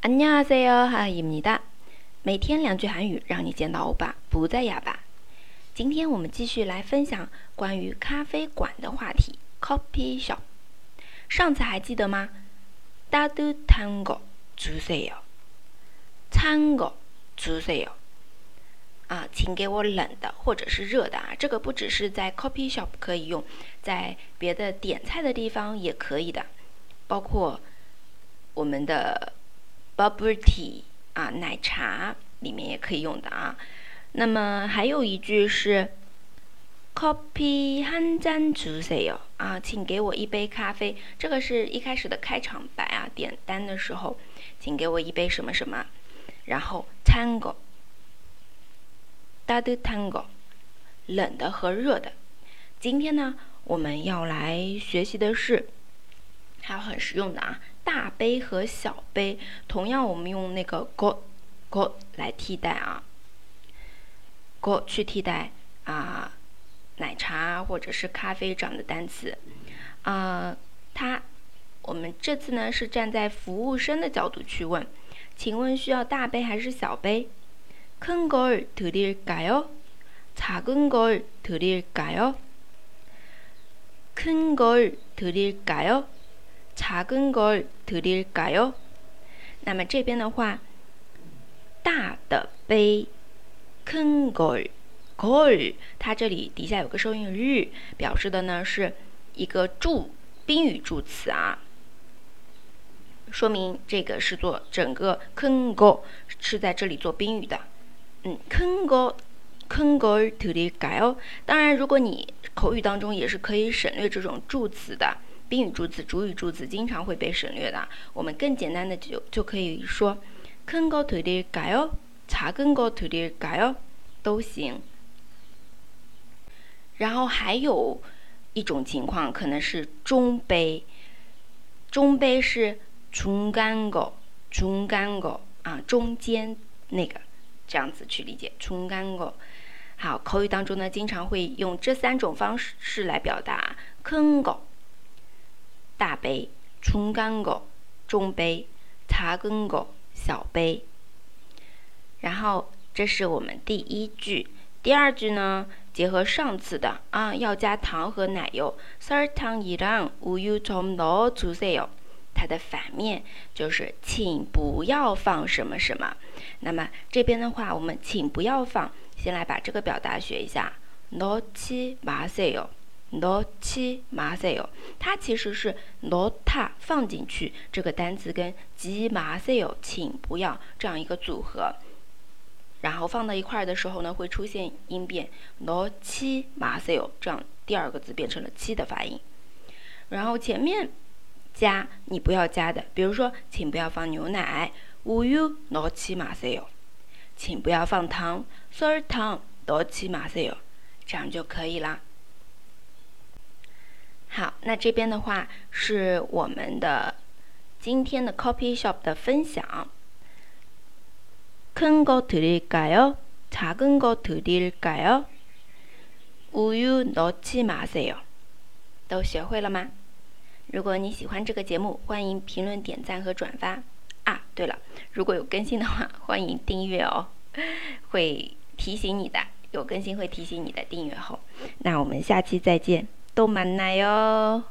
안녕하세요，하입니다。每天两句韩语，让你见到欧巴不再哑巴。今天我们继续来分享关于咖啡馆的话题，coffee shop。上次还记得吗？따뜻한거주세 요， 찬거주세 요。 啊，请给我冷的或者是热的啊。这个不只是在 coffee shop 可以用，在别的点菜的地方也可以的，包括我们的 bubble tea 啊，奶茶里面也可以用的啊。那么还有一句是 coffee 한잔주세 요， 啊，请给我一杯咖啡。这个是一开始的开场白啊，点单的时候，请给我一杯什么什么，然后 tango。따뜻한 거， 冷的和热的。今天呢，我们要来学习的是，还有很实用的啊， 大杯和小杯。同样，我们用那个 go go 来替代啊，go 去替代啊，奶茶或者是咖啡这样的单词。啊，它，我们这次呢是站在服务生的角度去问，请问需要大杯还是小杯？큰걸드릴까 요？ 작은걸드릴까 요？ 큰걸드릴까 요？ 작은걸드릴까 요？ 那么这边的话，大的杯，큰 걸， 걸， 它这里底下有个收音日，表示的呢是一个助宾语助词啊，说明这个是做整个큰거是在这里做宾语的。嗯，큰거큰걸드릴까 요？ 当然，如果你口语当中也是可以省略这种助词的， 宾语助词、主语助词经常会被省略的。我们更简单的就就可以说큰거드릴까 요？ 작은거드릴까 요？ 都行。然后还有一种情况可能是中杯，中杯是중간 거， 중간 거， 啊，中间那个。这样子去理解，冲干过。好，口语当中呢，经常会用这三种方式来表达。큰 거， 大杯；冲干거中杯；작은 거， 小杯。然后，这是我们第一句。第二句呢，结合上次的啊，要加糖和奶油。설탕이랑우유좀넣어주세 요。 它的反面就是请不要放什么什么。那么这边的话，我们请不要放，先来把这个表达学一下。넣지마세 요， 넣지마세 요。 它其实是넣다放进去这个单词跟지마세 요， 请不要这样一个组合，然后放到一块儿的时候呢，会出现音变넣지마세 요， 这样第二个字变成了七的发音，然后前面。加你不要加的，比如说，请不要放牛奶，우유넣지마세 요。 请不要放糖，설탕넣지마세 요。 这样就可以了。 好，那这边的话是我们的今天的 coffee shop 的分享。큰거드릴까 요？ 작은거드릴까 요？ 우유넣지마세 요。 都学会了吗？如果你喜欢这个节目，欢迎评论、点赞和转发啊！对了，如果有更新的话，欢迎订阅哦，会提醒你的，有更新会提醒你的订阅后。那我们下期再见， 또 만나요.